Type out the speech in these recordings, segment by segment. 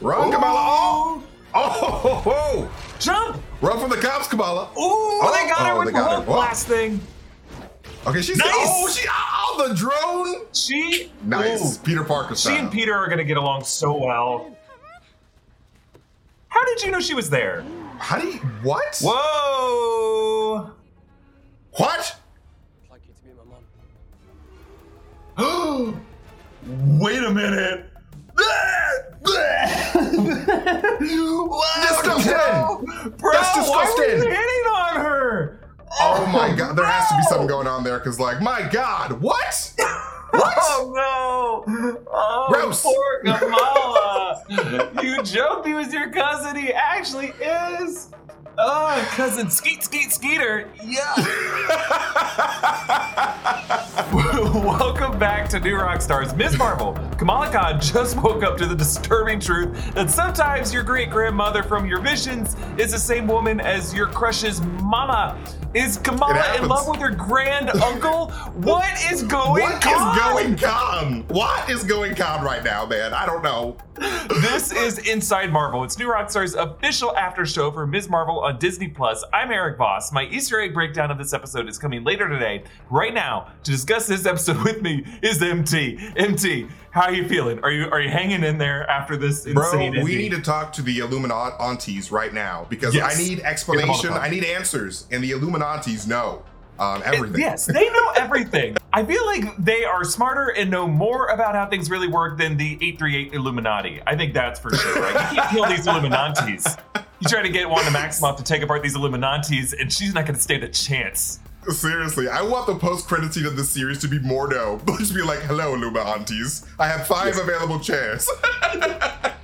Run, Kamala! Oh! Oh! Ho, ho. Jump! Run from the cops, Kamala! Ooh, oh, they got her oh, with the got Hulk her. Whoa. blast thing. Okay, she's Nice. oh, she oh the drone. She Nice, Ooh. Peter Parker She and Peter are gonna get along so well. How did you know she was there? How do you what? Whoa! What? I'd like you to meet my mom. Wait a minute. Disgusting! Bro, That's why were you hitting on her? Oh my god, there has to be something going on there because, like, my god, what? What? Oh no! Oh, Gross. poor Kamala. you joked he was your cousin. He actually is. Oh, cousin Skeet Skeet Skeeter. Yeah. Welcome back to New Rockstars. Ms. Marvel, Kamala Khan just woke up to the disturbing truth that sometimes your great grandmother from your visions is the same woman as your crush's mama. Is Kamala in love with her grand uncle? What is going What on? is going on? What is going on right now, man? I don't know. This is Inside Marvel. It's New Rockstar's official after show for Ms. Marvel on Disney Plus. I'm Erik Voss. My Easter egg breakdown of this episode is coming later today. Right now, to discuss this episode with me is MT. MT, how are you feeling? Are you are you hanging in there after this Bro, insane we need to talk to the Illuminaunties right now because Yes. I need Get them on the explanation. I need answers, and the Illuminaunties know um, everything. Yes, they know everything. I feel like they are smarter and know more about how things really work than the 838 Illuminati. I think that's for sure. Right? You can't kill these Illuminaunties. You try to get Wanda Maximoff to take apart these Illuminaunties, and she's not going to stand a chance. Seriously, I want the post-credit scene of this series to be Mordo. But just be like, "Hello, Illuminaunties. I have five available chairs."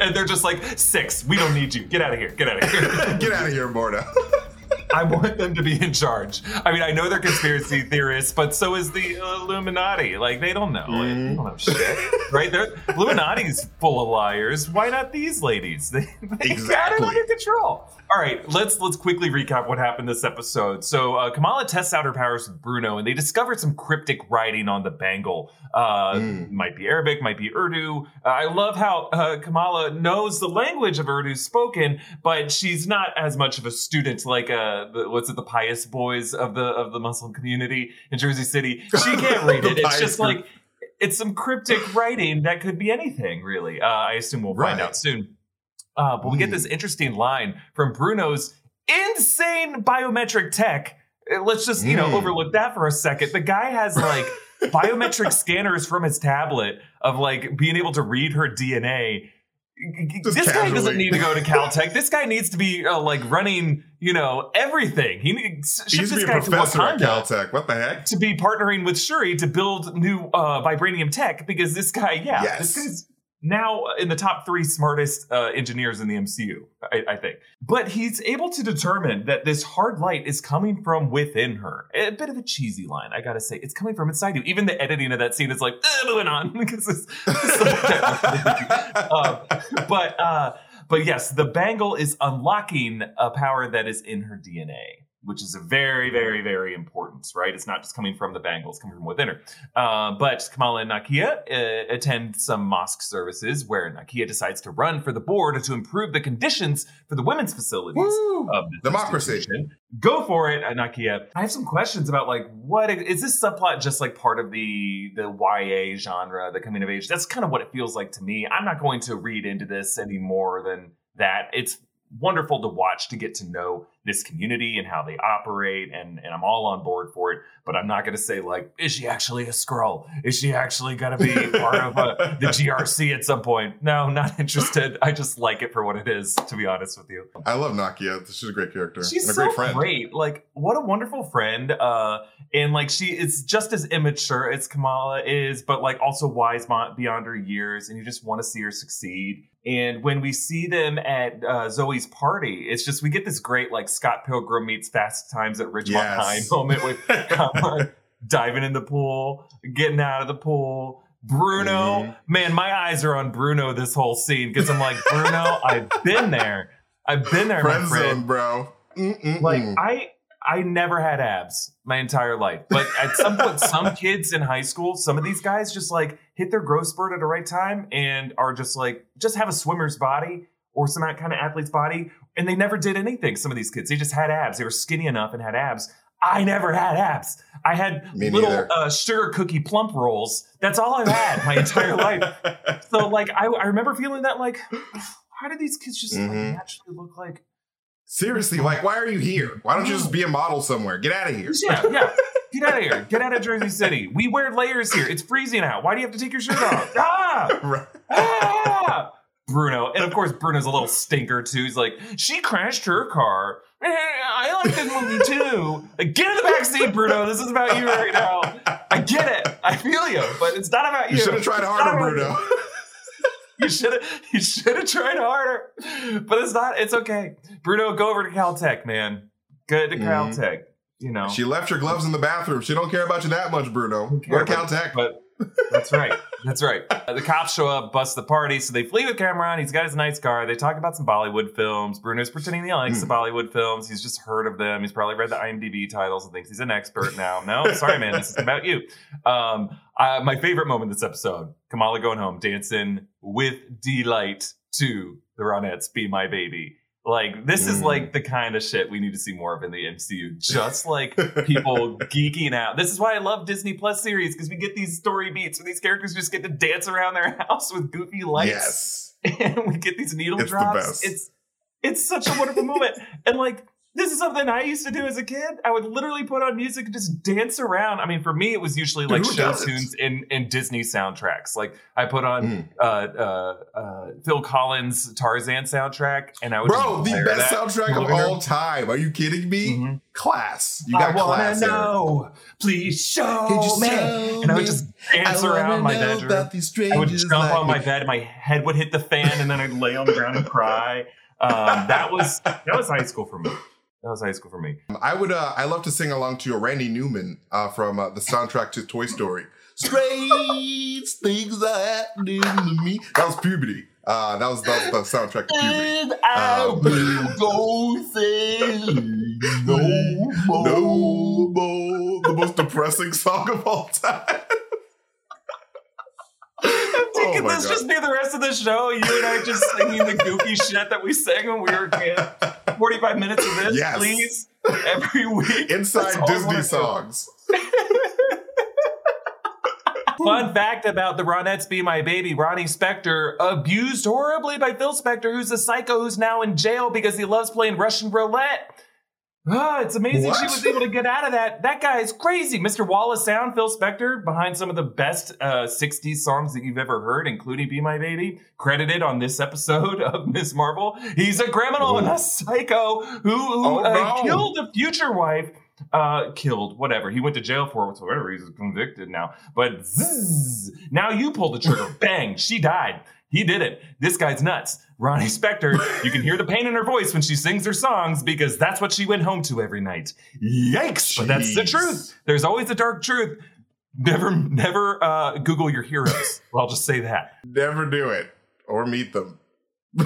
and they're just like, six, we don't need you. Get out of here. Get out of here. Get out of here, Mordo. I want them to be in charge. I mean, I know they're conspiracy theorists, but so is the uh, Illuminati. Like, they don't know. Like, they don't know mm-hmm. shit, right? They're Illuminati's full of liars. Why not these ladies? They, they got it under control. All right, let's let's quickly recap what happened this episode. So uh, Kamala tests out her powers with Bruno, and they discovered some cryptic writing on the bangle. Uh, Mm. Might be Arabic, might be Urdu. Uh, I love how uh, Kamala knows the language of Urdu spoken, but she's not as much of a student like uh, the, what's it, the pious boys of the of the Muslim community in Jersey City. She can't read it. It's just group. like it's some cryptic writing that could be anything, really. Uh, I assume we'll find out soon. Uh, but we get this interesting line from Bruno's insane biometric tech. Uh, Let's just, you know, Hmm. overlook that for a second. The guy has like biometric scanners from his tablet of like being able to read her DNA. Just this guy doesn't need to go to Caltech. this guy needs to be uh, like running, you know, everything. He needs He used to be a professor at Caltech. What the heck? to be partnering with Shuri to build new uh, vibranium tech because this guy, yeah, Yes. this guy's now in the top three smartest uh, engineers in the MCU, I, I think. But he's able to determine that this hard light is coming from within her. A bit of a cheesy line, I gotta say. It's coming from inside you. Even the editing of that scene is like, "Eh, moving on, because it's, uh, but uh, but yes, the bangle is unlocking a power that is in her DNA, which is a very, very, very important, right? It's not just coming from the Bengals, it's coming from within her. Uh, but Kamala and Nakia uh, attend some mosque services where Nakia decides to run for the board to improve the conditions for the women's facilities Woo! of the Democracy. institution. Go for it, Nakia. I have some questions about like what is this subplot just like part of the the YA genre, the coming of age? That's kind of what it feels like to me. I'm not going to read into this any more than that. It's wonderful to watch to get to know this community and how they operate and, and I'm all on board for it. But I'm not gonna say like, is she actually a Skrull? Is she actually gonna be part of uh, the GRC at some point? No, not interested. I just like it for what it is, to be honest with you. I love Nakia. She's a great character She's and a so great friend. great. Like, what a wonderful friend. Uh, and like, she is just as immature as Kamala is, but like also wise beyond her years. And you just want to see her succeed. And when we see them at uh, Zoe's party, it's just we get this great like Scott Pilgrim meets Fast Times at Ridgemont Yes. High moment with Kamala diving in the pool, getting out of the pool. Bruno, Mhm. man, my eyes are on Bruno this whole scene because I'm like, Bruno, I've been there. I've been there, Friend my friend zone, bro. Mm-mm-mm. like I I never had abs my entire life, but at some point, some kids in high school, some of these guys just like hit their growth spurt at the right time and are just like just have a swimmer's body or some kind of athlete's body, and they never did anything. Some of these kids, they just had abs. They were skinny enough and had abs. I never had abs. I had Me little uh, sugar cookie plump rolls. That's all I've had my entire life. So like I, I remember feeling that like, how did these kids just like, Mhm. naturally look like? Seriously, like, why are you here? Why don't you just be a model somewhere? Get out of here. Yeah, yeah. Get out of here. Get out of Jersey City. We wear layers here. It's freezing out. Why do you have to take your shirt off? Ah! Right. Ah! Bruno. And of course, Bruno's a little stinker too. He's like, she crashed her car. I like this movie too. Like, get in the back seat, Bruno. This is about you right now. I get it. I feel you, but it's not about you. You should have tried harder, Bruno. You. You should have. You should have tried harder. But it's not. It's okay. Bruno, go over to Caltech, man. Good to Mhm. Caltech. You know. She left your gloves in the bathroom. She don't care about you that much, Bruno. Go care, to Caltech. But that's right. That's right. Uh, the cops show up, bust the party, so they flee with Kamran. He's got his nice car. They talk about some Bollywood films. Bruno's pretending he likes Hmm. the Bollywood films. He's just heard of them. He's probably read the IMDb titles and thinks he's an expert now. No, sorry, man. This is about you. Um, uh, my favorite moment this episode: Kamala going home, dancing with delight to the Ronettes "Be My Baby." Like this is Mm. like the kind of shit we need to see more of in the MCU. Just like people geeking out. This is why I love Disney Plus series because we get these story beats where these characters just get to dance around their house with goofy lights, yes. and we get these needle It's the drops. best. It's it's such a wonderful moment, and like. This is something I used to do as a kid. I would literally put on music and just dance around. I mean, for me, it was usually like show tunes in, in Disney soundtracks. Like I put on Mm. uh, uh, uh, Phil Collins' Tarzan soundtrack, and I would Bro, the best soundtrack of all time. Are you kidding me? Mhm. Class. You got I class. Erik. know. Please show me. show and I would just dance around my bedroom. I would jump like on my me. bed, my head would hit the fan, and then I'd lay on the ground and cry. Um, that was that was high school for me. That was high school for me. I would. Uh, I love to sing along to a Randy Newman uh, from uh, the soundtrack to Toy Story. Strange things are happening to me. That was puberty. Uh, that was that was the soundtrack to puberty. And I Um, will go sailing no more. No more. The most depressing song of all time. Can Oh my this God. just be the rest of the show? You and I just singing the goofy shit that we sang when we were kids. Forty-five minutes of this, Yes. please, every week. Inside Disney songs. Fun fact about the Ronettes Be My Baby, Ronnie Spector abused horribly by Phil Spector, who's a psycho who's now in jail because he loves playing Russian roulette. Ah, it's amazing What? she was able to get out of that. That guy is crazy. Mr. Wall of Sound, Phil Spector, behind some of the best uh, 60s songs that you've ever heard, including Be My Baby, credited on this episode of Miss Marvel. He's a criminal and a psycho who, who Oh, uh, no. killed a future wife uh killed whatever he went to jail for whatever he's convicted now but zzz, now you pulled the trigger bang she died he did it. This guy's nuts. Ronnie spector you can hear the pain in her voice when she sings her songs because that's what she went home to every night. Yikes but that's the truth. There's always a dark truth. Never never uh google your heroes. Well, i'll just say that. Never do it or meet them.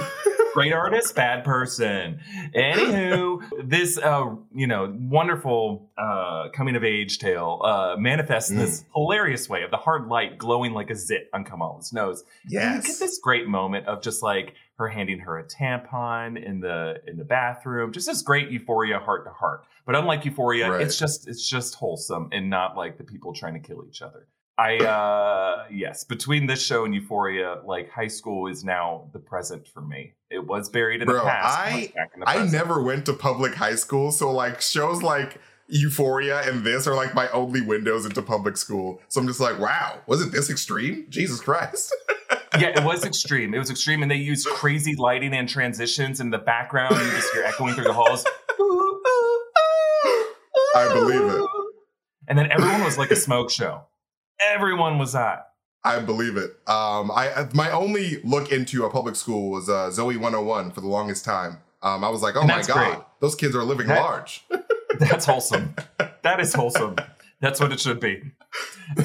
great artist, bad person. Anywho, this uh, you know wonderful uh, coming of age tale uh, manifests in this hilarious way of the hard light glowing like a zit on Kamala's nose. And you get this great moment of just like her handing her a tampon in the in the bathroom. Just this great euphoria, heart to heart. But unlike euphoria, Right. it's just it's just wholesome and not like the people trying to kill each other. I uh yes, between this show and Euphoria, like high school is now the present for me. It was buried in Bro, the past. I- it's back in the I never went to public high school, so like shows like Euphoria and this are like my only windows into public school. So I'm just like, wow, was it this extreme? Jesus Christ. yeah, it was extreme. It was extreme, and they used crazy lighting and transitions in the background. You just hear echoing through the halls. I believe it. And then everyone was like a smoke show. Everyone was hot. I believe it. Um, I my only look into a public school was uh, Zoey 101 for the longest time. Um, I was like, oh my god, great. those kids are living That- large. That's wholesome. that is wholesome. That's what it should be.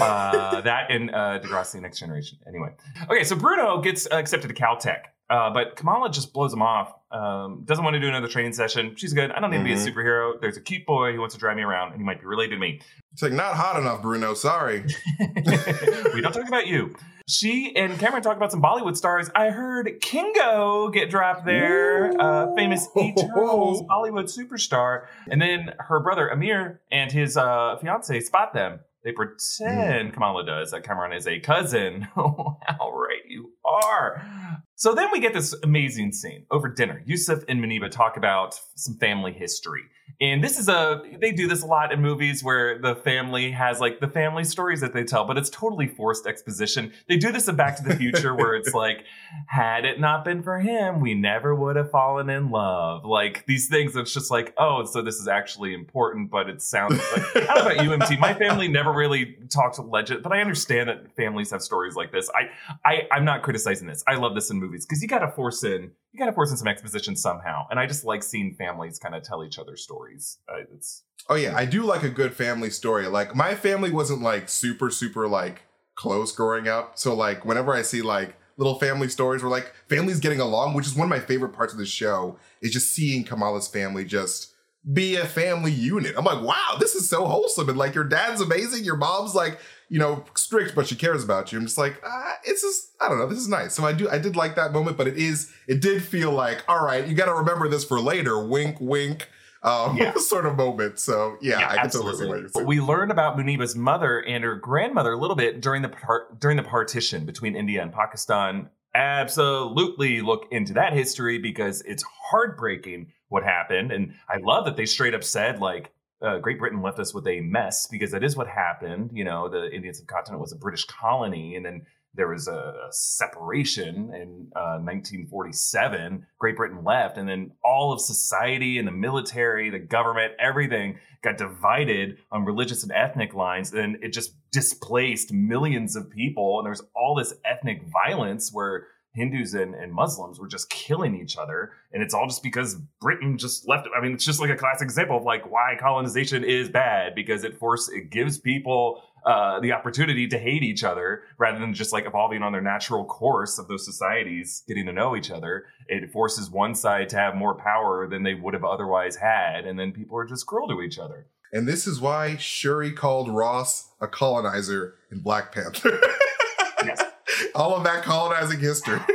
Uh, that in uh, Degrassi Next Generation. Anyway, okay. So Bruno gets uh, accepted to Caltech, Uh, but Kamala just blows him off. Um, doesn't want to do another training session. She's good. I don't need to be a Mhm. superhero. There's a cute boy who wants to drive me around, and he might be related to me. It's like not hot enough, Bruno. Sorry. we don't talk about you. She and Kamran talk about some Bollywood stars. I heard Kingo get dropped there, uh, famous Eternals Bollywood superstar. And then her brother Amir and his uh, fiance spot them. They hmm. pretend Kamala does that Kamran is a cousin. How right you are. So then we get this amazing scene over dinner. Yusuf and Muneeba talk about some family history. And this is a, they do this a lot in movies where the family has like the family stories that they tell, but it's totally forced exposition. They do this in Back to the Future where it's like, had it not been for him, we never would have fallen in love. Like these things, it's just like, oh, so this is actually important, but it sounds like, know about UMT. My family never really talked legend, but I understand that families have stories like this. I, I, I'm not criticizing this. I love this in movies because you got to force in, you got to force in some exposition somehow. And I just like seeing families kind of tell each other stories. Uh, it's Oh yeah, I do like a good family story. Like my family wasn't like super super like close growing up. So like whenever I see like little family stories where like families getting along, which is one of my favorite parts of the show, is just seeing Kamala's family just be a family unit. I'm like, wow, this is so wholesome. And like your dad's amazing, your mom's like, you know, strict, but she cares about you. I'm just like, ah, it's just, I don't know, this is nice. So I do, I did like that moment, but it is, it did feel like, all right, you got to remember this for later. Wink, wink. Um, Yeah. sort of moment. So yeah, I can totally see what you're saying. We learned about Muneeba's mother and her grandmother a little bit during the par- during the partition between India and Pakistan. Absolutely look into that history because it's heartbreaking what happened, and I love that they straight up said like. Uh, Great Britain left us with a mess because that is what happened. You know, the Indian subcontinent was a British colony, and then there was a separation in uh, 1947. Great Britain left, and then all of society and the military, the government, everything got divided on religious and ethnic lines. And it just displaced millions of people. And there's all this ethnic violence where Hindus and, and Muslims were just killing each other. And it's all just because Britain just left. I mean, it's just like a classic example of like why colonization is bad because it force it gives people uh, the opportunity to hate each other rather than just like evolving on their natural course of those societies getting to know each other. It forces one side to have more power than they would have otherwise had, and then people are just cruel to each other. And this is why Shuri called Ross a colonizer in Black Panther. All of that colonizing history.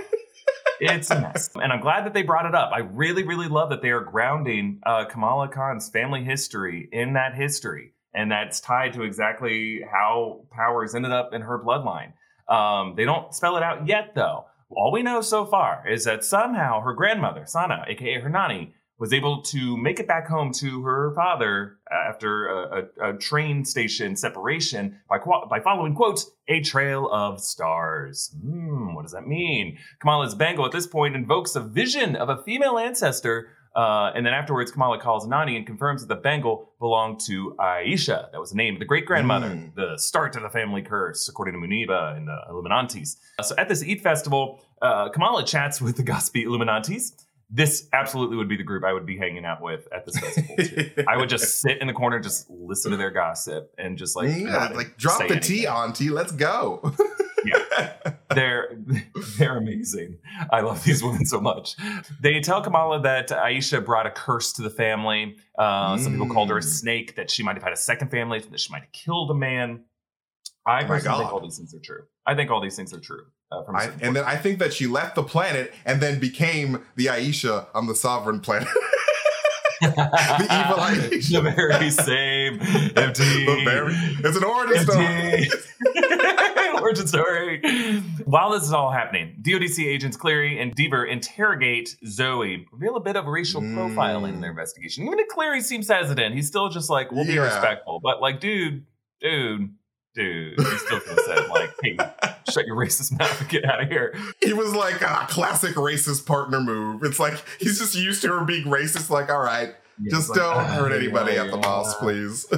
It's a mess. and I'm glad that they brought it up. I really, really love that they are grounding uh, Kamala Khan's family history in that history. And that's tied to exactly how powers ended up in her bloodline. Um, they don't spell it out yet, though. All we know so far is that somehow her grandmother, Sana, aka her nani, was able to make it back home to her father after a, a, a train station separation by, by following, quotes, a trail of stars. Hmm, what does that mean? Kamala's bangle at this point invokes a vision of a female ancestor. Uh, and then afterwards, Kamala calls Nani and confirms that the bangle belonged to Aisha. That was the name of the great grandmother, Mm. the start of the family curse, according to Muneeba and the Illuminaunties. Uh, so at this Eid festival, uh, Kamala chats with the Gospel Illuminaunties. This absolutely would be the group I would be hanging out with at this festival. Too. I would just sit in the corner, just listen to their gossip, and just like yeah, like drop the tea, anything. auntie. Let's go. They're they're amazing. I love these women so much. They tell Kamala that Aisha brought a curse to the family. Uh, Some people called her a Mm. snake. That she might have had a second family. That she might have killed a man. I Oh personally think all these things are true. I think all these things are true. Uh, I, and then. I think that she left the planet and then became the Aisha on the sovereign planet. The evil Aisha. the very same empty. the very, it's an origin story. Origin story. While this is all happening, DODC agents Cleary and Deever interrogate Zoe, reveal a bit of racial Mm. profiling in their investigation. Even if Cleary seems hesitant, he's still just like, we'll be respectful. But like, dude, dude, dude, he's still gonna say like, hey, shut your racist mouth and get out of here. He was like a classic racist partner move. It's like he's just used to her being racist. Like, all right, Yeah, Just like, don't "Ah, hurt anybody yeah, at the yeah." boss, please.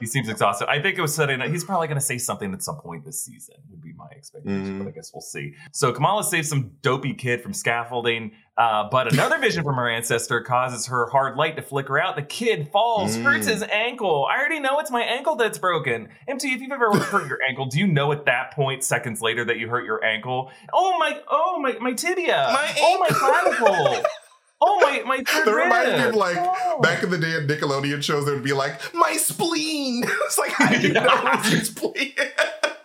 He seems exhausted. I think it was setting. That he's probably going to say something at some point this season. Would be my expectation, Mhm. but I guess we'll see. So Kamala saves some dopey kid from scaffolding, uh, but another vision from her ancestor causes her hard light to flicker out. The kid falls, Mm. hurts his ankle. I already know it's my ankle that's broken. MT, if you've ever hurt your ankle, do you know at that point, seconds later, that you hurt your ankle? Oh my! Oh my! My tibia! My oh my clavicle! Oh my! My third That reminds me of like Oh. back in the day in Nickelodeon shows, they would be like, "My spleen." it's like, how do you know it's your spleen?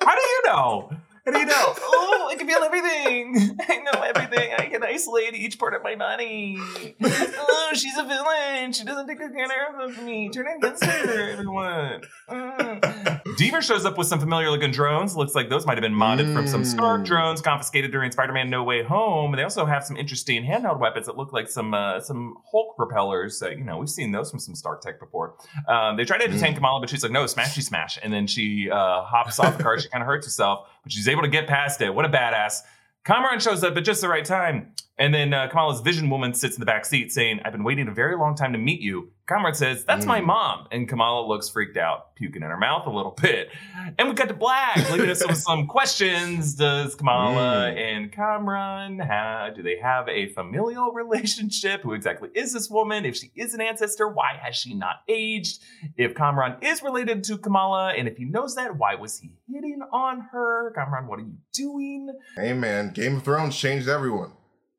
How do you know? How do you know? Oh, I can feel everything. I know everything. I can isolate each part of my body. Oh, she's a villain. She doesn't take good care of me. Turn against her, everyone. Mm. Deever shows up with some familiar looking drones. Looks like those might have been modded from some Stark Mm. drones confiscated during Spider-Man No Way Home. They also have some interesting handheld weapons that look like some uh, some Hulk propellers. That, you know, we've seen those from some Stark tech before. Um, they try to detain Mm. Kamala, but she's like, no, smashy smash. And then she uh, hops off the car. She kind of hurts herself, but she's able to get past it. What a badass. Kamran shows up at just the right time. And then uh, Kamala's vision woman sits in the back seat saying, I've been waiting a very long time to meet you. Kamran says, That's my Mm. mom. And Kamala looks freaked out, puking in her mouth a little bit. And we cut to black, leaving us with some questions. Does Kamala Mm. and Kamran have, do they have a familial relationship? Who exactly is this woman? If she is an ancestor, why has she not aged? If Kamran is related to Kamala, and if he knows that, why was he hitting on her? Kamran, what are you doing? hey man, Game of Thrones changed everyone.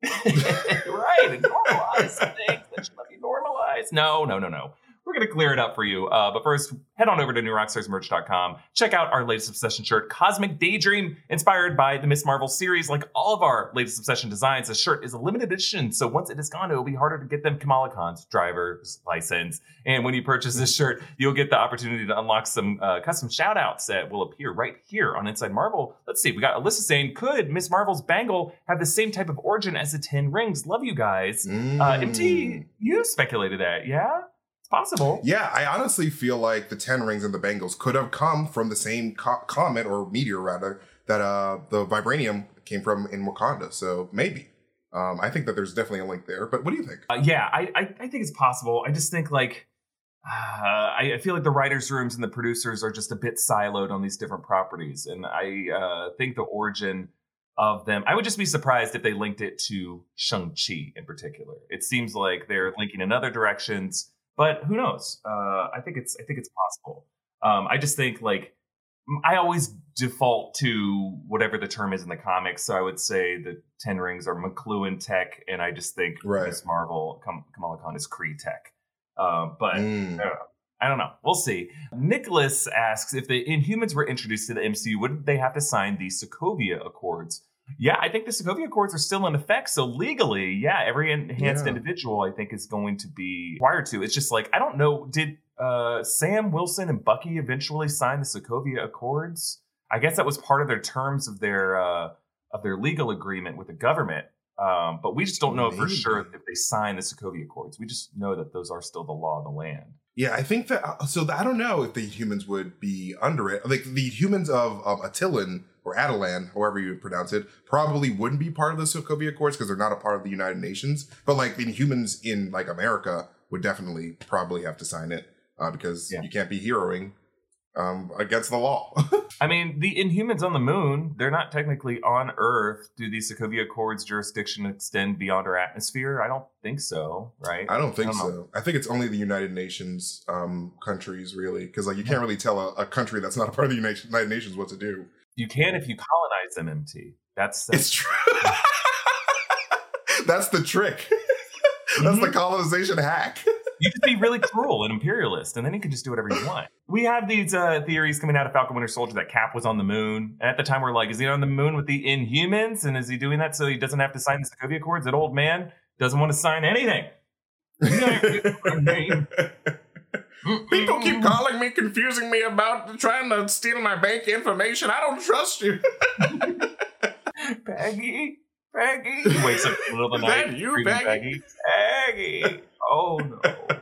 right, normalize things that should not be normalized. No, no, no, no. We're going to clear it up for you. Uh, but first, head on over to newrockstarsmerch.com. Check out our latest Obsession shirt, Cosmic Daydream, inspired by the Miss Marvel series. Like all of our latest Obsession designs, the shirt is a limited edition. So once it is gone, it will be harder to get them Kamala Khan's driver's license. And when you purchase this shirt, you'll get the opportunity to unlock some uh, custom shout outs that will appear right here on Inside Marvel. Let's see. We got Alyssa saying, Could Miss Marvel's bangle have the same type of origin as the 10 rings? Love you guys. Uh, Mm. MT, you speculated that, yeah? Possible. Yeah, I honestly feel like the Ten Rings and the Bengals could have come from the same co- comet or meteor, rather, that uh, the vibranium came from in Wakanda. So maybe. Um, I think that there's definitely a link there. But what do you think? Uh, yeah, I, I, I think it's possible. I just think like uh, I, I feel like the writers' rooms and the producers are just a bit siloed on these different properties, and I uh, think the origin of them. I would just be surprised if they linked it to Shang Chi in particular. It seems like they're linking in other directions, but who knows? Uh, I think it's I think it's possible. Um, I just think like I always default to whatever the term is in the comics. So I would say the Ten Rings are Makluan Tech, and I just think Right. Miss Marvel, Kam- Kamala Khan is Kree Tech. Um, but Mm. I don't know. I don't know. We'll see. Nicholas asks if the Inhumans were introduced to the MCU, wouldn't they have to sign the Sokovia Accords? Yeah, I think the Sokovia Accords are still in effect. So legally, yeah, every enhanced Yeah. individual I think is going to be required to. It's just like I don't know. Did uh, Sam Wilson and Bucky eventually sign the Sokovia Accords? I guess that was part of their terms of their uh, of their legal agreement with the government. Um, but we just don't know for sure if they signed the Sokovia Accords. We just know that those are still the law of the land. Yeah, I think that. uh, So I don't know if the humans would be under it. Like the humans of um, Attilan or Atalan, however you pronounce it, probably wouldn't be part of the Sokovia Accords because they're not a part of the United Nations. But like the humans in like America would definitely probably have to sign it uh, because Yeah. you can't be heroing um, against the law. I mean, the Inhumans on the moon, they're not technically on Earth. Do the Sokovia Accords jurisdiction extend beyond our atmosphere? I don't think so, right? I don't think I don't so. I think it's only the United Nations um, countries really because like you can't really tell a, a country that's not a part of the United Nations what to do. You can if you colonize them, MT. That's, It's true. That's the trick. That's the Mhm. colonization hack. you just be really cruel and imperialist, and then you can just do whatever you want. We have these uh, theories coming out of Falcon Winter Soldier that Cap was on the moon. And at the time, we're like, is he on the moon with the Inhumans? And is he doing that so he doesn't have to sign the Sokovia Accords? That old man doesn't want to sign anything. People keep calling me, confusing me about trying to steal my bank information. I don't trust you. Peggy, Peggy. He wakes up in the middle of the Is night. that you, screaming, Peggy? Peggy. Oh no.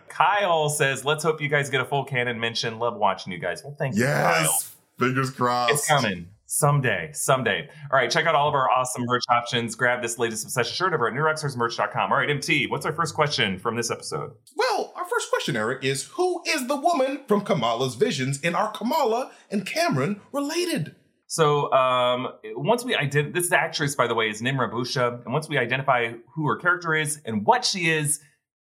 Kyle says, "Let's hope you guys get a full canon mention. Love watching you guys." Well, thank you, Kyle. Yes. Fingers crossed. It's coming someday, someday. All right, check out all of our awesome merch options. Grab this latest obsession shirt over at newrockstarsmerch.com. All right, MT, what's our first question from this episode? Well, our first question, Erik, is who is the woman from Kamala's visions, and are Kamala and Kamran related? So um, once we identify this actress, by the way, is Nimra Bucha, and once we identify who her character is and what she is,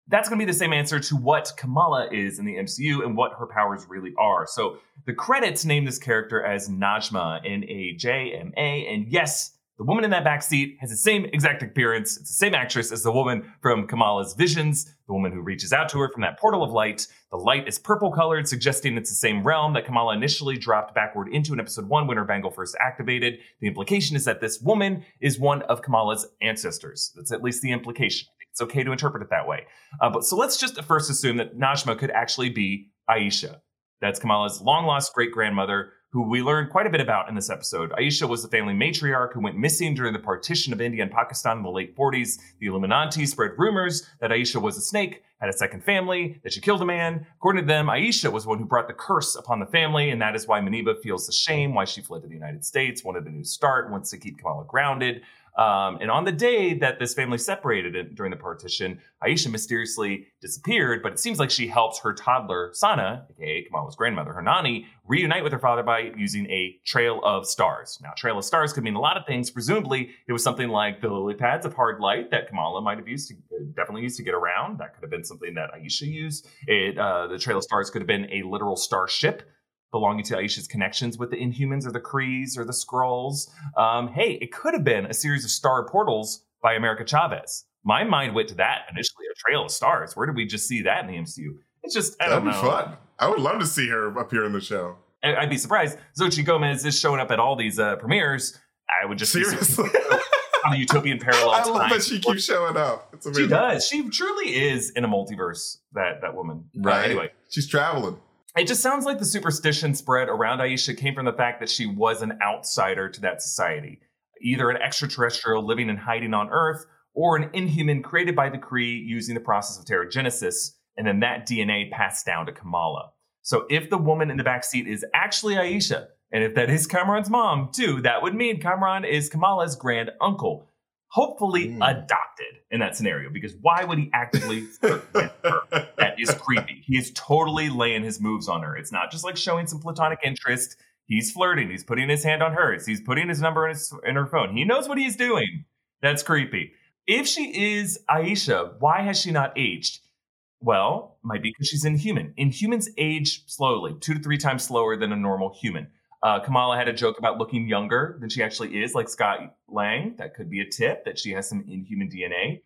that's going to be the same answer to what Kamala is in the MCU and what her powers really are. So the credits name this character as Najma, N A J M A, and yes, the woman in that back seat has the same exact appearance. It's the same actress as the woman from Kamala's visions, the woman who reaches out to her from that portal of light. The light is purple colored, suggesting it's the same realm that Kamala initially dropped backward into in episode one when her bangle first activated. The implication is that this woman is one of Kamala's ancestors. That's at least the implication. It's okay to interpret it that way. Uh, but so let's just first assume that Najma could actually be Aisha. That's Kamala's long lost great grandmother who we learned quite a bit about in this episode. Aisha was the family matriarch who went missing during the partition of India and Pakistan in the late 40s. The Illuminati spread rumors that Aisha was a snake, had a second family, that she killed a man. According to them, Aisha was one who brought the curse upon the family, and that is why Muneeba feels the shame, why she fled to the United States, wanted a new start, wants to keep Kamala grounded. Um, and on the day that this family separated during the partition, Aisha mysteriously disappeared, but it seems like she helped her toddler, Sana, aka Kamala's grandmother, her nanny, reunite with her father by using a trail of stars. Now, trail of stars could mean a lot of things. Presumably, it was something like the lily pads of hard light that Kamala might have used to uh, definitely used to get around. That could have been something that Aisha used. It, uh, the trail of stars could have been a literal starship belonging to Aisha's connections with the Inhumans or the Krees or the Skrulls. Um, hey, it could have been a series of star portals by America Chavez. My mind went to that initially, a trail of stars. Where did we just see that in the MCU? It's just, I That'd don't be know. fun. I would love to see her appear in the show. I- I'd be surprised. Xochitl Gomez is showing up at all these uh, premieres. I would just be Seriously. surprised on the utopian parallel. I love time. that she keeps showing up. It's amazing. She does. She truly is in a multiverse. That that woman. Uh, Right. anyway, She's traveling. It just sounds like the superstition spread around Aisha came from the fact that she was an outsider to that society, either an extraterrestrial living and hiding on Earth, or an inhuman created by the Kree using the process of Terrigenesis, and then that DNA passed down to Kamala. So if the woman in the back seat is actually Aisha, and if that is Kamran's mom too, that would mean Kamran is Kamala's grand uncle. Hopefully Hmm. adopted in that scenario, because why would he actively flirt with her? that is creepy. He is totally laying his moves on her. It's not just like showing some platonic interest. He's flirting. He's putting his hand on hers. He's putting his number in, his, in her phone. He knows what he's doing. That's creepy. If she is Aisha, why has she not aged? Well, might be because she's inhuman. Inhumans age slowly, two to three times slower than a normal human. Uh, Kamala had a joke about looking younger than she actually is, like Scott Lang. That could be a tip that she has some inhuman DNA.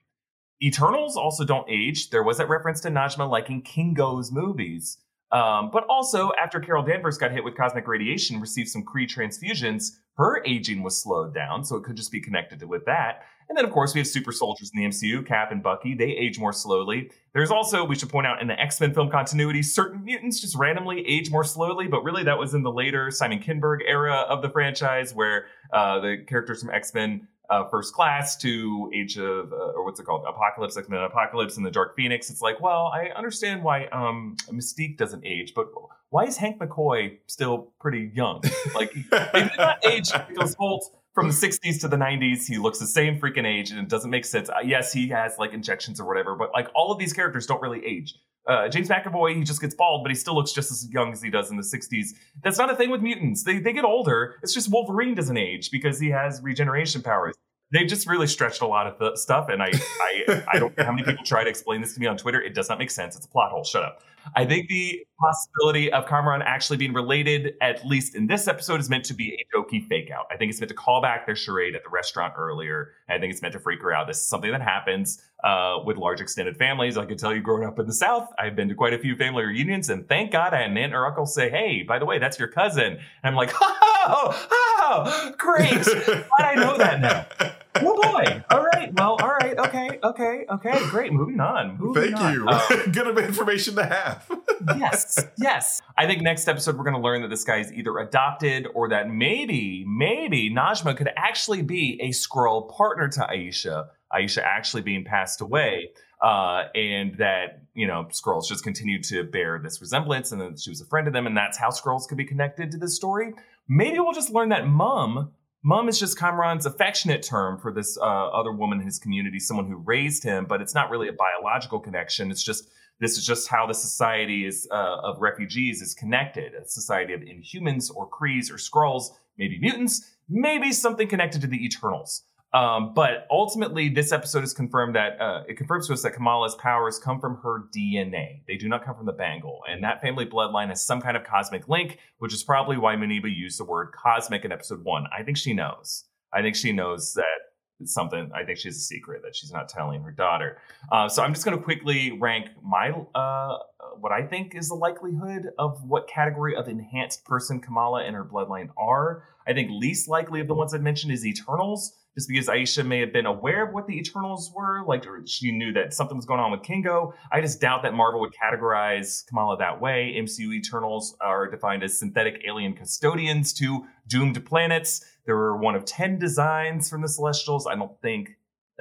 Eternals also don't age. There was that reference to Najma liking Kingo's movies. Um, but also, after Carol Danvers got hit with cosmic radiation, received some Kree transfusions, her aging was slowed down, so it could just be connected to, with that. And then, of course, we have super soldiers in the MCU, Cap and Bucky. They age more slowly. There's also, we should point out, in the X Men film continuity, certain mutants just randomly age more slowly, but really that was in the later Simon Kinberg era of the franchise, where uh, the characters from X Men uh, First Class to Age of, uh, or what's it called, Apocalypse, X Men Apocalypse, and the Dark Phoenix. It's like, well, I understand why um, Mystique doesn't age, but why is Hank McCoy still pretty young? Like, they did not age Nicholas Hoult from the 60s to the 90s. He looks the same freaking age, and it doesn't make sense. Uh, yes, he has like injections or whatever, but like all of these characters don't really age. Uh, James McAvoy, he just gets bald, but he still looks just as young as he does in the 60s. That's not a thing with mutants. They, they get older. It's just Wolverine doesn't age because he has regeneration powers. They just really stretched a lot of the stuff, and I, I, I don't know how many people try to explain this to me on Twitter. It does not make sense. It's a plot hole. Shut up. I think the possibility of Kamran actually being related, at least in this episode, is meant to be a jokey fake out. I think it's meant to call back their charade at the restaurant earlier. I think it's meant to freak her out. This is something that happens uh, with large extended families. I can tell you, growing up in the South, I've been to quite a few family reunions, and thank God I had an aunt or uncle say, "Hey, by the way, that's your cousin." And I'm like, "Oh, oh, great! Glad I know that now." Oh boy! All right. Well, all right. Okay. Okay. Okay. Great. Moving on. Moving Thank on. you. Uh, Good information to have. yes, yes. I think next episode we're going to learn that this guy is either adopted or that maybe, maybe Najma could actually be a Skrull partner to Aisha. Aisha actually being passed away, uh, and that you know Skrulls just continue to bear this resemblance, and that she was a friend of them, and that's how Skrulls could be connected to this story. Maybe we'll just learn that Mum. Mum is just Kamran's affectionate term for this uh, other woman in his community, someone who raised him, but it's not really a biological connection. It's just This is just how the society is uh, of refugees is connected. A society of Inhumans or Krees or Skrulls, maybe mutants, maybe something connected to the Eternals. Um, but ultimately, this episode has confirmed that uh, it confirms to us that Kamala's powers come from her DNA. They do not come from the Bangle, and that family bloodline has some kind of cosmic link, which is probably why Muneeba used the word cosmic in episode one. I think she knows. I think she knows that it's something. I think she has a secret that she's not telling her daughter. Uh, so I'm just going to quickly rank my uh, what I think is the likelihood of what category of enhanced person Kamala and her bloodline are. I think least likely of the ones I mentioned is Eternals just because Aisha may have been aware of what the Eternals were, like she knew that something was going on with Kingo. I just doubt that Marvel would categorize Kamala that way. MCU Eternals are defined as synthetic alien custodians to doomed planets. There were one of 10 designs from the Celestials. I don't think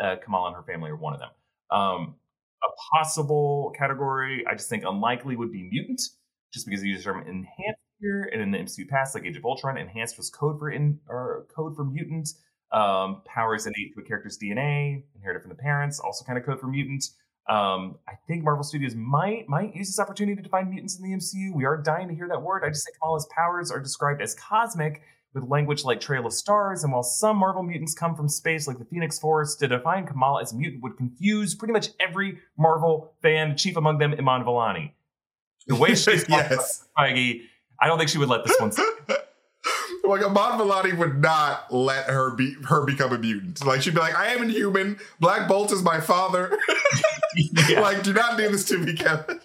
uh, Kamala and her family are one of them. Um, a possible category, I just think unlikely, would be mutant, just because you use the term enhanced And in the MCU past, like Age of Ultron, enhanced was code for in or code for mutant. Um, powers innate to a character's DNA, inherited from the parents, also kind of code for mutant. Um, I think Marvel Studios might might use this opportunity to define mutants in the MCU. We are dying to hear that word. I just think Kamala's powers are described as cosmic with language like Trail of Stars, and while some Marvel mutants come from space like the Phoenix Force, to define Kamala as a mutant would confuse pretty much every Marvel fan, chief among them Iman Vellani. The way she's yes. Feige, I don't think she would let this one like Iman Vellani would not let her be her become a mutant. Like she'd be like, I am inhuman. Black Bolt is my father. yeah. Like, do not do this to me, Kevin.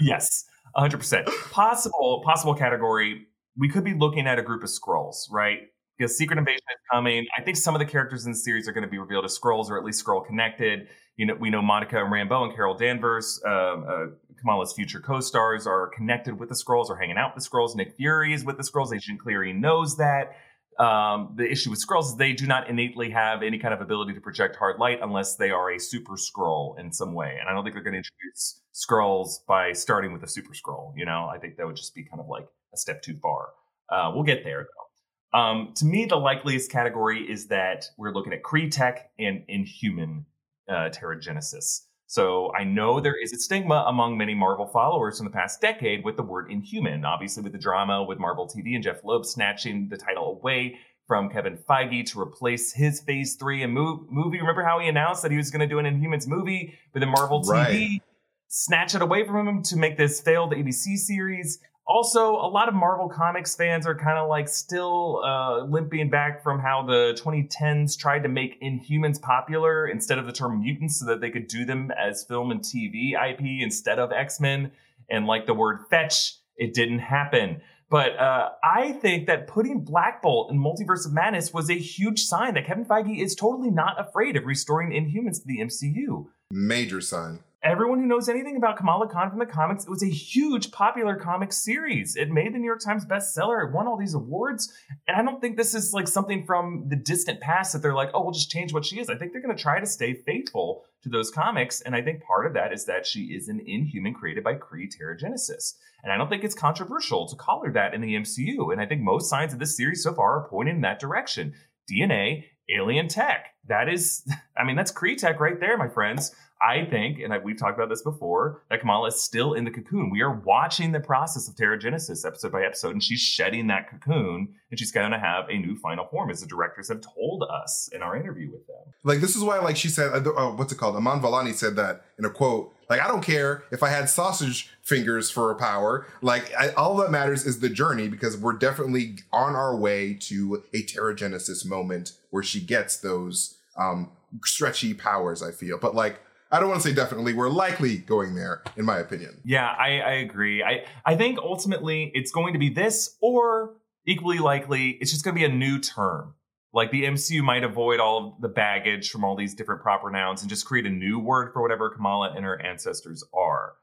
yes, hundred percent. Possible possible category. We could be looking at a group of Skrulls, right? Because Secret Invasion is coming. I think some of the characters in the series are going to be revealed as Skrulls, or at least Skrull connected. You know, we know Monica and Rambeau and Carol Danvers, um, uh, Kamala's future co-stars, are connected with the Skrulls or hanging out with the Skrulls. Nick Fury is with the Skrulls. Agent Cleary knows that. Um, the issue with Skrulls is they do not innately have any kind of ability to project hard light unless they are a super Skrull in some way. And I don't think they're going to introduce Skrulls by starting with a super Skrull. You know, I think that would just be kind of like a step too far. Uh, we'll get there though. Um, to me, the likeliest category is that we're looking at Kree tech and Inhuman uh, Terrigenesis. So I know there is a stigma among many Marvel followers in the past decade with the word inhuman. Obviously, with the drama with Marvel TV and Jeff Loeb snatching the title away from Kevin Feige to replace his Phase Three and move, movie. Remember how he announced that he was going to do an Inhumans movie, but then Marvel right. TV snatch it away from him to make this failed ABC series also, a lot of Marvel Comics fans are kind of like still uh, limping back from how the 2010s tried to make Inhumans popular instead of the term mutants so that they could do them as film and TV IP instead of X Men. And like the word fetch, it didn't happen. But uh, I think that putting Black Bolt in Multiverse of Madness was a huge sign that Kevin Feige is totally not afraid of restoring Inhumans to the MCU. Major sign everyone who knows anything about Kamala Khan from the comics, it was a huge popular comic series. It made the New York Times bestseller. It won all these awards. And I don't think this is like something from the distant past that they're like, oh, we'll just change what she is. I think they're going to try to stay faithful to those comics. And I think part of that is that she is an inhuman created by Kree Terrigenesis. And I don't think it's controversial to call her that in the MCU. And I think most signs of this series so far are pointing in that direction. DNA, alien tech. That is, I mean, that's Kree tech right there, my friends. I think, and we've talked about this before, that Kamala is still in the cocoon. We are watching the process of Terrigenesis episode by episode, and she's shedding that cocoon, and she's going to have a new final form, as the directors have told us in our interview with them. Like this is why, like she said, uh, uh what's it called? Iman Vellani said that in a quote. Like I don't care if I had sausage fingers for a power. Like I, all that matters is the journey because we're definitely on our way to a Terrigenesis moment where she gets those um stretchy powers. I feel, but like I don't want to say definitely. We're likely going there, in my opinion. Yeah, I, I agree. I, I think ultimately it's going to be this, or equally likely, it's just going to be a new term. Like the MCU might avoid all of the baggage from all these different proper nouns and just create a new word for whatever Kamala and her ancestors are.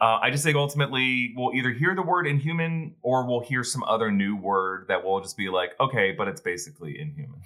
Uh, I just think ultimately we'll either hear the word inhuman or we'll hear some other new word that will just be like, okay, but it's basically inhuman.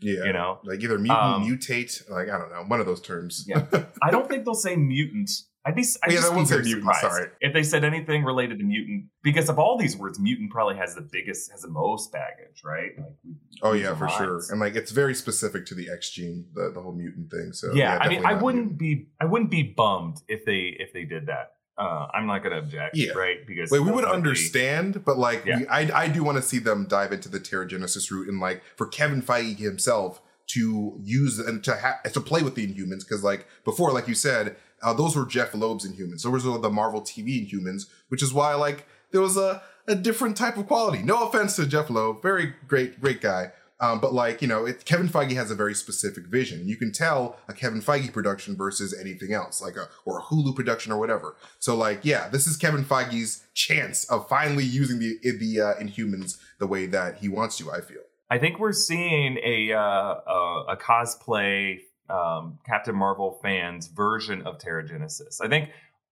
Yeah. You know? Like either mutant, um, mutate, like I don't know, one of those terms. yeah. I don't think they'll say mutant I'd be, I'd Yeah, just be say mutant, surprised sorry. if they said anything related to mutant. Because of all these words, mutant probably has the biggest, has the most baggage, right? Like, Oh yeah, for sure. And like it's very specific to the X gene, the, the whole mutant thing. So yeah, I mean, I wouldn't mutant. be, I wouldn't be bummed if they, if they did that. Uh, I'm not going to object, Yeah. right? Because Wait, we would understand, but like, Yeah. we, I I do want to see them dive into the Terrigenesis route and like for Kevin Feige himself to use and to ha- to play with the Inhumans because like before, like you said, uh, those were Jeff Loeb's Inhumans. Those were the Marvel TV Inhumans, which is why like there was a a different type of quality. No offense to Jeff Loeb, very great great guy. Um, but like you know, it, Kevin Feige has a very specific vision. You can tell a Kevin Feige production versus anything else, like a or a Hulu production or whatever. So like, yeah, this is Kevin Feige's chance of finally using the the uh, Inhumans the way that he wants to. I feel. I think we're seeing a uh, a, a cosplay um, Captain Marvel fans version of Terrigenesis. I think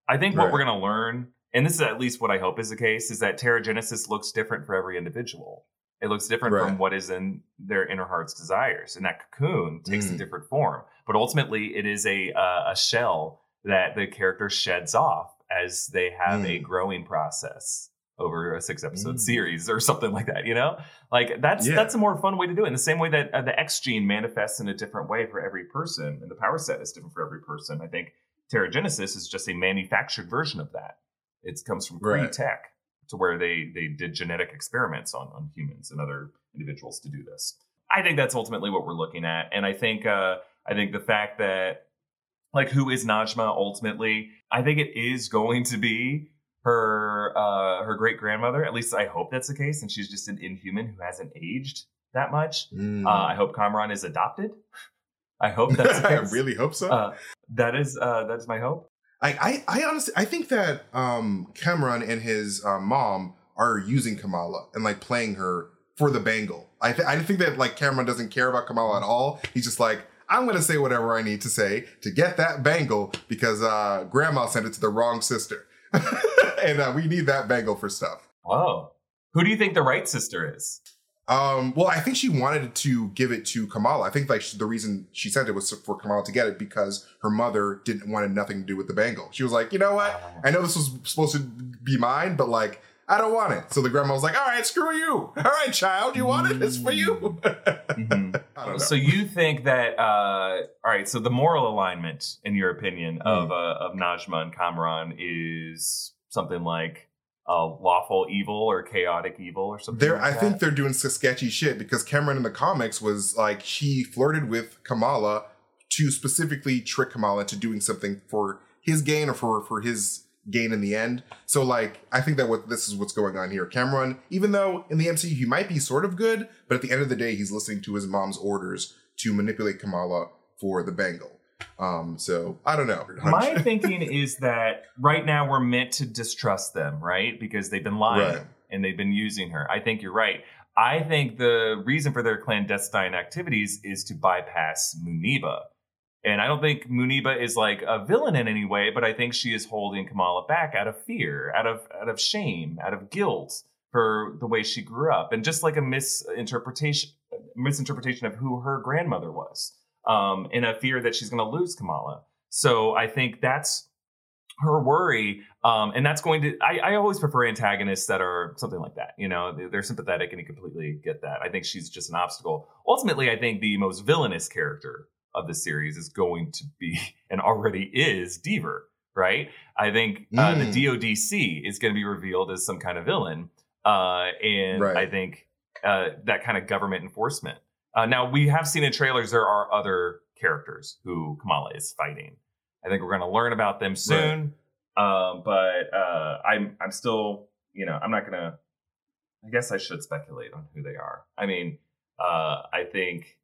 I think what we're going to learn, and this is at least what I hope is the case, is that Terrigenesis looks different for every individual. It looks different Right. from what is in their inner heart's desires, and that cocoon takes a Mm. different form. But ultimately, it is a uh, a shell that the character sheds off as they have a Mm. growing process over a six episode Mm. series or something like that. You know, like that's Yeah. that's a more fun way to do it. In the same way that uh, the X gene manifests in a different way for every person, and the power set is different for every person. I think Terrigenesis is just a manufactured version of that. It comes from Kree Right. To where they they did genetic experiments on on humans and other individuals to do this. I think that's ultimately what we're looking at, and I think uh, I think the fact that like who is Najma ultimately, I think it is going to be her uh, her great grandmother. At least I hope that's the case, and she's just an inhuman who hasn't aged that much. Mm. Uh, I hope Kamran is adopted. I hope that's the I really hope so. Uh, that is uh, that is my hope. I, I, I honestly, I think that um, Kamran and his um, mom are using Kamala and like playing her for the bangle. I, th- I think that like Kamran doesn't care about Kamala at all. He's just like, I'm gonna say whatever I need to say to get that bangle because uh, Grandma sent it to the wrong sister, and uh, we need that bangle for stuff. Oh, who do you think the right sister is? Um, well, I think she wanted to give it to Kamala. I think like the reason she sent it was for Kamala to get it because her mother didn't wanted nothing to do with the bangle. She was like, you know what? I know this was supposed to be mine, but like, I don't want it. So the grandma was like, all right, screw you. All right, child, you want it? It's for you. Mhm. Know. So you think that? Uh, all right. So the moral alignment, in your opinion, of uh, of Najma and Kamran is something like uh, lawful evil or chaotic evil or something. They're, like I think they're doing some sketchy shit because Kamran in the comics was like he flirted with Kamala to specifically trick Kamala into doing something for his gain or for for his gain in the end. So like I think that what this is what's going on here. Kamran, even though in the MCU he might be sort of good, but at the end of the day he's listening to his mom's orders to manipulate Kamala for the bangle. Um, so I don't know. My thinking is that right now we're meant to distrust them, right? Because they've been lying Right. and they've been using her. I think you're right. I think the reason for their clandestine activities is to bypass Muneeba. And I don't think Muneeba is like a villain in any way, but I think she is holding Kamala back out of fear, out of out of shame, out of guilt for the way she grew up, and just like a misinterpretation misinterpretation of who her grandmother was, um, in a fear that she's going to lose Kamala. So I think that's her worry, um, and that's going to. I, I always prefer antagonists that are something like that. You know, they're, sympathetic, and you completely get that. I think she's just an obstacle. Ultimately, I think the most villainous character of the series is going to be, and already is, Deever. Right? I think uh, Mm. the DODC is going to be revealed as some kind of villain, uh, and Right. I think uh, that kind of government enforcement. Uh, now we have seen in trailers there are other characters who Kamala is fighting. I think we're going to learn about them soon. Um, but uh, I'm I'm still you know I'm not going to. I guess I should speculate on who they are. I mean, uh, I think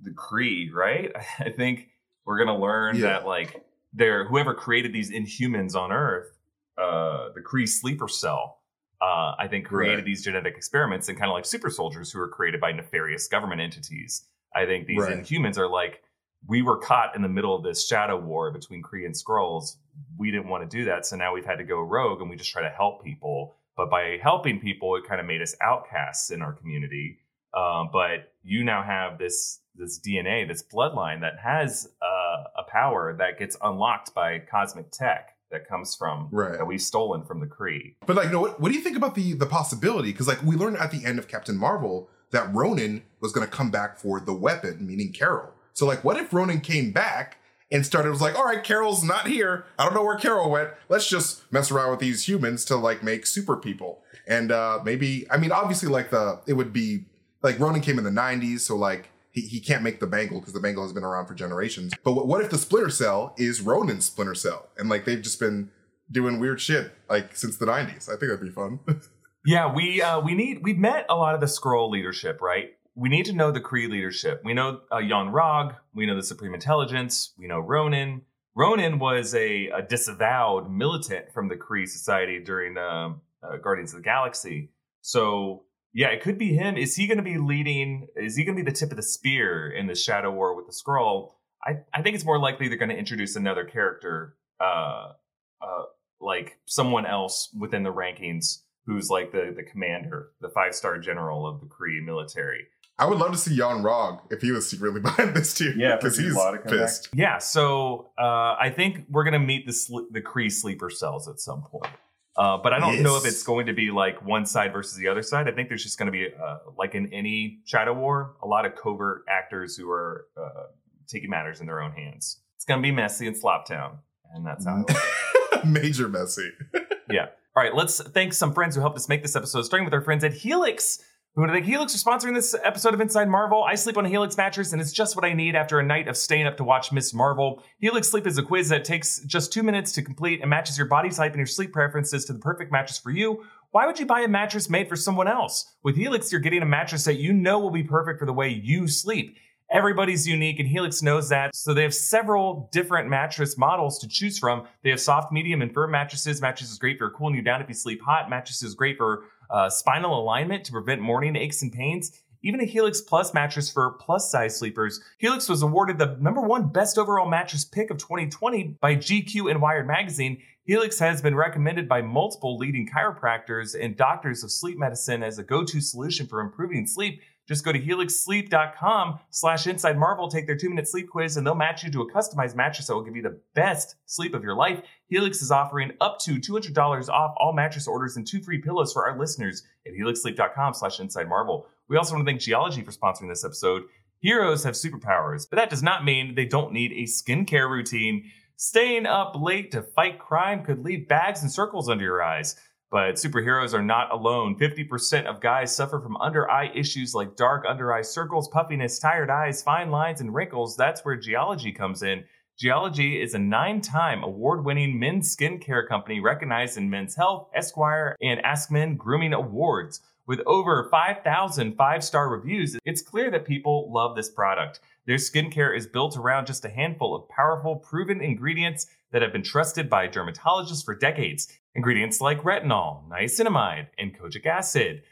the Kree, right? I think we're going to learn Yeah. that like they're whoever created these Inhumans on Earth, uh, the Kree sleeper cell. Uh, I think created Right. these genetic experiments and kind of like super soldiers who were created by nefarious government entities. I think these Right. Inhumans are like we were caught in the middle of this shadow war between Kree and Skrulls. We didn't want to do that, so now we've had to go rogue and we just try to help people. But by helping people, it kind of made us outcasts in our community. Um, but you now have this this DNA, this bloodline that has uh, a power that gets unlocked by cosmic tech, that comes from Right. that we've stolen from the Kree. But like, no, what, what do you think about the the possibility? Because like we learned at the end of Captain Marvel that Ronan was going to come back for the weapon, meaning Carol. So like, what if Ronan came back and started was like, all right, Carol's not here. I don't know where Carol went. Let's just mess around with these humans to like make super people. And uh maybe, I mean, obviously, like the it would be like Ronan came in the '90s, so like. He, he can't make the bangle because the bangle has been around for generations. But what, what if the Splinter Cell is Ronan's Splinter Cell? And like they've just been doing weird shit like since the 90s. I think that'd be fun. Yeah, we uh, we need we've met a lot of the Skrull leadership, right? We need to know the Kree leadership. We know uh, Yon-Rogg. We know the Supreme Intelligence. We know Ronan. Ronan was a, a disavowed militant from the Kree Society during um uh, Guardians of the Galaxy. So yeah, it could be him. Is he going to be leading? Is he going to be the tip of the spear in the Shadow War with the Skrull? I I think it's more likely they're going to introduce another character, uh, uh, like someone else within the rankings who's like the the commander, the five star general of the Kree military. I would love to see Yon-Rogg if he was secretly behind this too. Yeah, because he's Law to come back. pissed. Yeah, so uh, I think we're gonna meet the sl- the Kree sleeper cells at some point. Uh, but I don't know if it's going to be like one side versus the other side. I think there's just going to be, uh, like in any Shadow War, a lot of covert actors who are uh, taking matters in their own hands. It's going to be messy in Sloptown, and that's how. Major messy. Yeah. All right, let's thank some friends who helped us make this episode, starting with our friends at Helix. We want to Helix for sponsoring this episode of Inside Marvel. I sleep on a Helix mattress, and it's just what I need after a night of staying up to watch Miss Marvel. Helix Sleep is a quiz that takes just two minutes to complete and matches your body type and your sleep preferences to the perfect mattress for you. Why would you buy a mattress made for someone else? With Helix, you're getting a mattress that you know will be perfect for the way you sleep. Everybody's unique, and Helix knows that. So they have several different mattress models to choose from. They have soft, medium, and firm mattresses. Mattresses great for cooling you down if you sleep hot. Mattresses is great for uh, spinal alignment to prevent morning aches and pains. Even a Helix Plus mattress for plus size sleepers. Helix was awarded the number one best overall mattress pick of 2020 by GQ and Wired magazine. Helix has been recommended by multiple leading chiropractors and doctors of sleep medicine as a go-to solution for improving sleep. Just go to helixsleep.com slash inside marvel, take their two minute sleep quiz, and they'll match you to a customized mattress that will give you the best sleep of your life. Helix is offering up to $200 off all mattress orders and two free pillows for our listeners at helixsleep.com slash inside marvel. We also want to thank Geologie for sponsoring this episode. Heroes have superpowers, but that does not mean they don't need a skincare routine. Staying up late to fight crime could leave bags and circles under your eyes. But superheroes are not alone. 50% of guys suffer from under eye issues like dark under eye circles, puffiness, tired eyes, fine lines, and wrinkles. That's where Geologie comes in. Geologie is a nine time award winning men's skincare company recognized in Men's Health, Esquire, and Ask Men Grooming Awards. With over 5,000 five star reviews, it's clear that people love this product. Their skincare is built around just a handful of powerful, proven ingredients that have been trusted by dermatologists for decades. Ingredients like retinol, niacinamide, and kojic acid.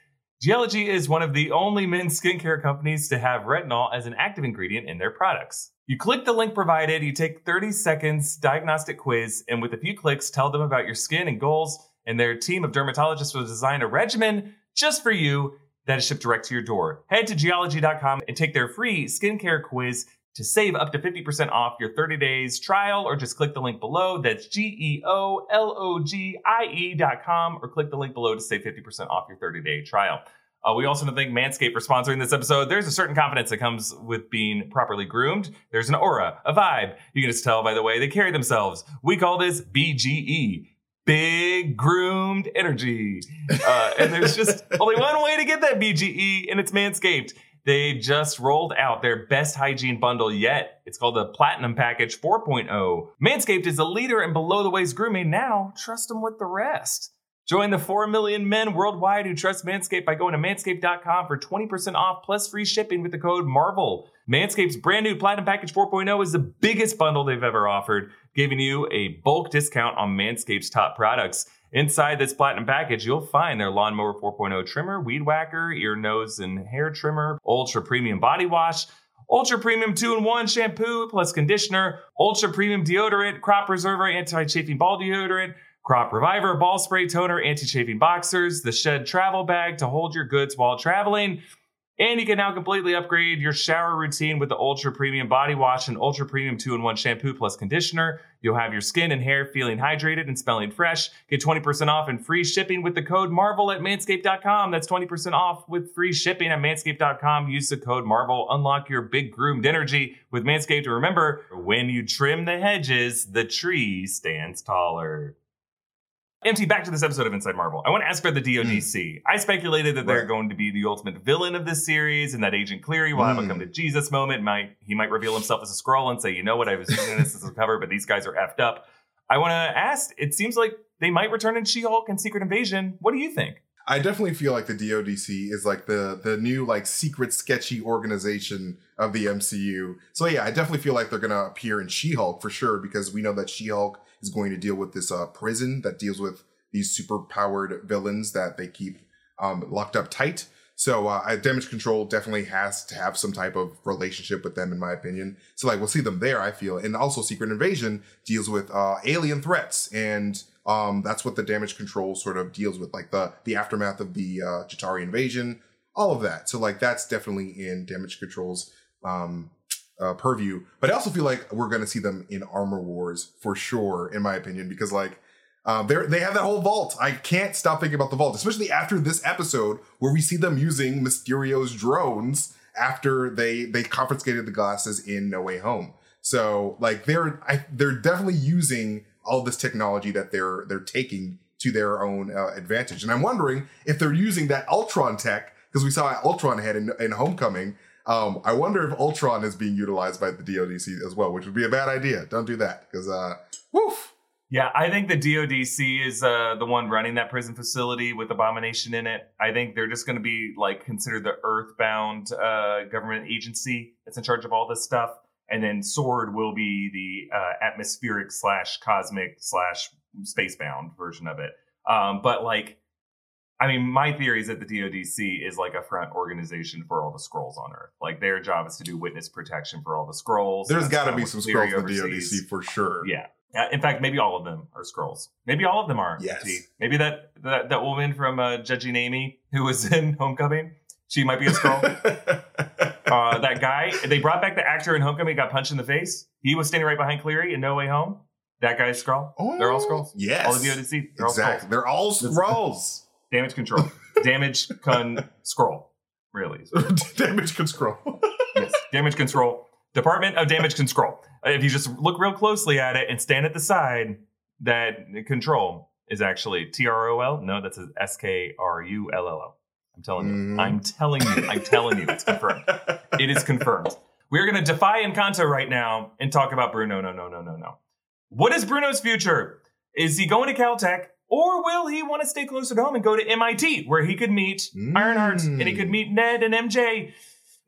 Geologie is one of the only men's skincare companies to have retinol as an active ingredient in their products. You click the link provided, you take 30 seconds diagnostic quiz, and with a few clicks, tell them about your skin and goals, and their team of dermatologists will design a regimen just for you that is shipped direct to your door. Head to geologie.com and take their free skincare quiz to save up to 50% off your 30 days trial, or just click the link below. That's G E O L O G I E dot com, or click the link below to save 50% off your 30 day trial. Uh, we also want to thank Manscaped for sponsoring this episode. There's a certain confidence that comes with being properly groomed. There's an aura, a vibe. You can just tell by the way they carry themselves. We call this BGE. Big groomed energy. Uh, and there's just only one way to get that BGE, and it's Manscaped. They just rolled out their best hygiene bundle yet. It's called the Platinum Package 4.0. Manscaped is a leader in below the waist grooming. Now, trust them with the rest. Join the 4 million men worldwide who trust Manscaped by going to manscaped.com for 20% off plus free shipping with the code MARVEL. Manscaped's brand new Platinum Package 4.0 is the biggest bundle they've ever offered, giving you a bulk discount on Manscaped's top products. Inside this Platinum Package, you'll find their Lawnmower 4.0 trimmer, Weed Whacker, ear, nose, and hair trimmer, Ultra Premium Body Wash, Ultra Premium 2 in 1 shampoo plus conditioner, Ultra Premium deodorant, Crop Preserver anti chafing ball deodorant, Crop Reviver ball spray toner, anti chafing boxers, the Shed travel bag to hold your goods while traveling, And you can now completely upgrade your shower routine with the Ultra Premium Body Wash and Ultra Premium 2 in 1 shampoo plus conditioner. You'll have your skin and hair feeling hydrated and smelling fresh. Get 20% off and free shipping with the code MARVEL at manscaped.com. That's 20% off with free shipping at manscaped.com. Use the code MARVEL. Unlock your big groomed energy with Manscaped. Remember, when you trim the hedges, the tree stands taller. MT, back to this episode of Inside Marvel. I want to ask about the DODC. I speculated that they're going to be the ultimate villain of this series, and that Agent Cleary will have a Mm. come to Jesus moment. Might he might reveal himself as a Skrull and say, "You know what? I was using this as a cover, but these guys are effed up." I want to ask. It seems like they might return in She-Hulk and Secret Invasion. What do you think? I definitely feel like the DODC is like the the new like secret sketchy organization of the MCU. So yeah, I definitely feel like they're gonna appear in She-Hulk for sure because we know that She-Hulk is going to deal with this uh, prison that deals with these super powered villains that they keep um, locked up tight. So uh, Damage Control definitely has to have some type of relationship with them, in my opinion. So like we'll see them there, I feel, and also Secret Invasion deals with uh, alien threats, and um, that's what the Damage Control sort of deals with, like the the aftermath of the uh, invasion, all of that. So like that's definitely in Damage Control's um, uh, purview. But I also feel like we're going to see them in Armor Wars for sure, in my opinion, because like um, they they have that whole vault. I can't stop thinking about the vault, especially after this episode where we see them using Mysterio's drones after they they confiscated the glasses in No Way Home. So like they're I, they're definitely using all this technology that they're they're taking to their own uh, advantage. And I'm wondering if they're using that Ultron tech because we saw Ultron head in, in Homecoming. Um, I wonder if Ultron is being utilized by the DoDC as well, which would be a bad idea. Don't do that because uh, woof. Yeah, I think the DODC is uh, the one running that prison facility with Abomination in it. I think they're just going to be like considered the Earthbound uh, government agency that's in charge of all this stuff, and then Sword will be the uh, atmospheric slash cosmic slash spacebound version of it. Um, but like, I mean, my theory is that the DODC is like a front organization for all the Skrulls on Earth. Like their job is to do witness protection for all the Skrulls. There's got to be some Skrulls in the. DoDC for sure. Yeah. Uh, in fact, maybe all of them are Skrulls. Maybe all of them are. Yes. Maybe that that, that woman from uh, Judging Amy who was in Homecoming, she might be a Skrull. uh, that guy, they brought back the actor in Homecoming, got punched in the face. He was standing right behind Cleary in No Way Home. That guy's Skrull. Oh, They're all Skrulls. Yes. All the DODC. They're all exactly. Skrulls. They're all Skrulls. Damage control. Damage con scroll. Really. Damage control. yes. Damage control. Department of Damage Control. Uh, If you just look real closely at it and stand at the side, that control is actually T R O L. No, that's S K R U L L O. I'm telling you. Mhm. I'm telling you. I'm telling you. It's confirmed. It is confirmed. We're going to defy Encanto right now and talk about Bruno. No, no, no, no, no. What is Bruno's future? Is he going to Caltech or will he want to stay closer to home and go to MIT where he could meet Ironheart and he could meet Ned and MJ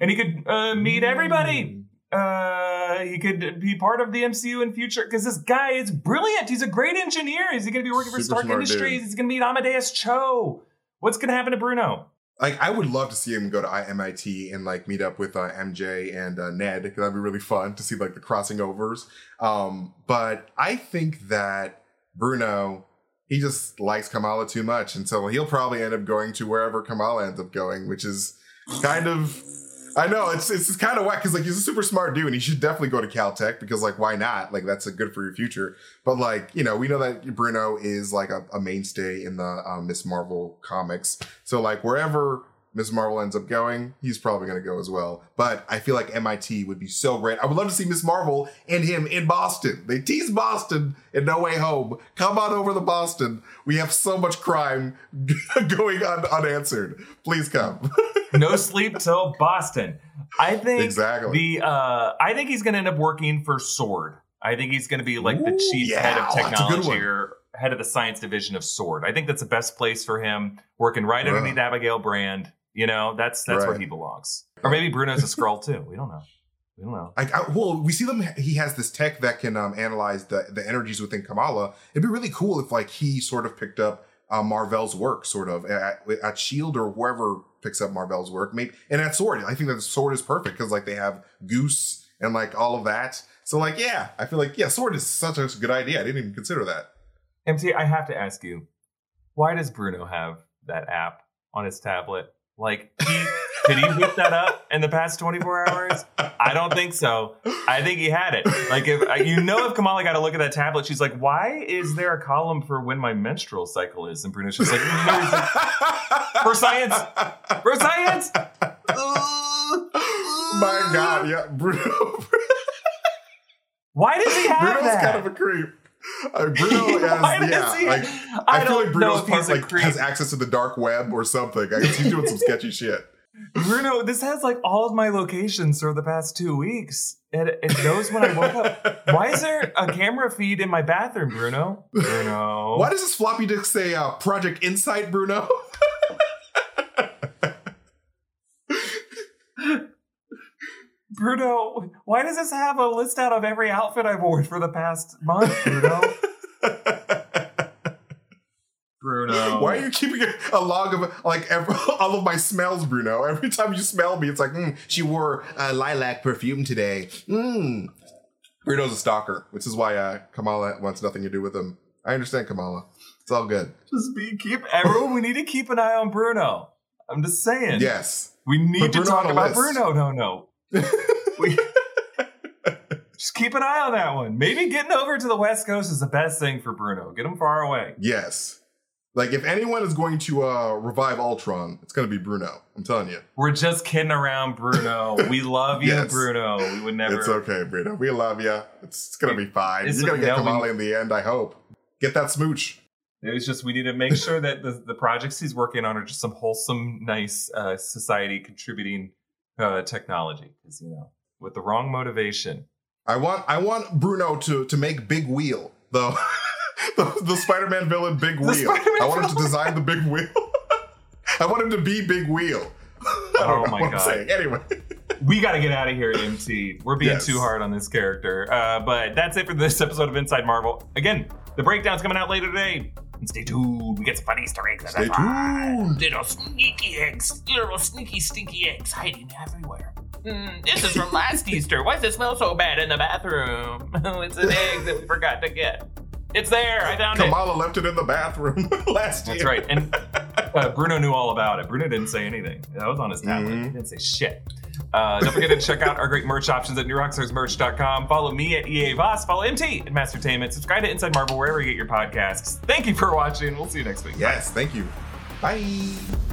and he could uh, meet everybody? Uh, he could be part of the MCU in future because this guy is brilliant. He's a great engineer. Is he going to be working for Super Stark Industries? dude. He's going to meet Amadeus Cho. What's going to happen to Bruno? Like I would love to see him go to MIT and like meet up with uh, MJ and uh, Ned. 'cause That'd be really fun to see like the crossing overs. Um, but I think that Bruno, he just likes Kamala too much, and so he'll probably end up going to wherever Kamala ends up going, which is kind of. I know it's it's kind of whack because like he's a super smart dude and he should definitely go to Caltech because like why not like that's a good for your future but like you know we know that Bruno is like a, a mainstay in the um, Miss Marvel comics so like wherever Miss Marvel ends up going he's probably going to go as well but I feel like MIT would be so great I would love to see Miss Marvel and him in Boston they tease Boston in No Way Home come on over to Boston we have so much crime going on unanswered please come no sleep till Boston. I think Exactly. the uh I think he's gonna end up working for Sword. I think he's gonna be like the chief yeah, head of that's a good technology or head of the science division of Sword. I think that's the best place for him, working right Right. underneath Abigail Brand. You know, that's that's where he belongs. Or maybe Bruno's a Skrull too. We don't know. We don't know. I, I, well, we see them. He has this tech that can um, analyze the the energies within Kamala. It'd be really cool if like he sort of picked up uh, Marvel's work, sort of at, at Shield or whoever picks up Marvel's work. Maybe and at Sword, I think that Sword is perfect because like they have Goose and like all of that. So like, yeah, I feel like yeah, Sword is such a good idea. I didn't even consider that. MT, I have to ask you, why does Bruno have that app on his tablet? Like he Did he whip that up in the past 24 hours? I don't think so. I think he had it. Like, if you know, if Kamala got to look at that tablet, she's like, "Why is there a column for when my menstrual cycle is?" And Bruno's just like, "Mm, "For science, for science." My God, yeah, Bruno. Why does he have Bruno's that? kind of a creep. Uh, Bruno has, yeah, he- like I I, feel like Bruno's part like creep. has access to the dark web or something. I guess he's doing some sketchy shit. Bruno, this has like all of my locations for the past two weeks. It, it knows when I woke up. Why is there a camera feed in my bathroom, Bruno? Bruno. Why does this floppy disk say uh, Project Insight, Bruno? Bruno, why does this have a list out of every outfit I've worn for the past month, Bruno? Bruno. Why are you keeping a, a log of like every, all of my smells, Bruno? Every time you smell me, it's like mm, she wore uh, lilac perfume today. Mm. Bruno's a stalker, which is why uh, Kamala wants nothing to do with him. I understand Kamala. It's all good. Just be keep everyone. We need to keep an eye on Bruno. I'm just saying. Yes. We need Put to Bruno talk about list. Bruno. No, no. We, just keep an eye on that one. Maybe getting over to the West Coast is the best thing for Bruno. Get him far away. Yes. Like if anyone is going to uh, revive Ultron, it's going to be Bruno. I'm telling you. We're just kidding around, Bruno. We love you, Yes. Bruno. We would never. It's okay, Bruno. We love you. It's, it's going to be fine. You're going to get. No, Kamala in the end, I hope. Get that smooch. It was just we need to make sure that the, the projects he's working on are just some wholesome, nice uh, society contributing uh, technology. Because you know, with the wrong motivation, I want I want Bruno to to make Big Wheel, though. the, the Spider-Man villain Big Wheel. Spider-Man I want him to design the Big Wheel. I want him to be Big Wheel. Oh my God. Anyway, we got to get out of here, MT. We're being Yes. too hard on this character. Uh, but that's it for this episode of Inside Marvel. Again, the breakdown's coming out later today. And stay tuned. We get some fun Easter eggs. stay tuned. Little sneaky eggs, little sneaky, stinky eggs hiding everywhere. Mm, this is from last Easter. Why does it smell so bad in the bathroom? it's an egg that we forgot to get. It's there. I found it. Kamala left it in the bathroom last year. That's right. And uh, Bruno knew all about it. Bruno didn't say anything. That was on his tablet. Mhm. He didn't say shit. Uh, don't forget to check out our great merch options at newrockstarsmerch.com. Follow me at EA Voss. Follow MT at Mastertainment. Subscribe to Inside Marvel wherever you get your podcasts. Thank you for watching. We'll see you next week. Yes, thank you. Bye.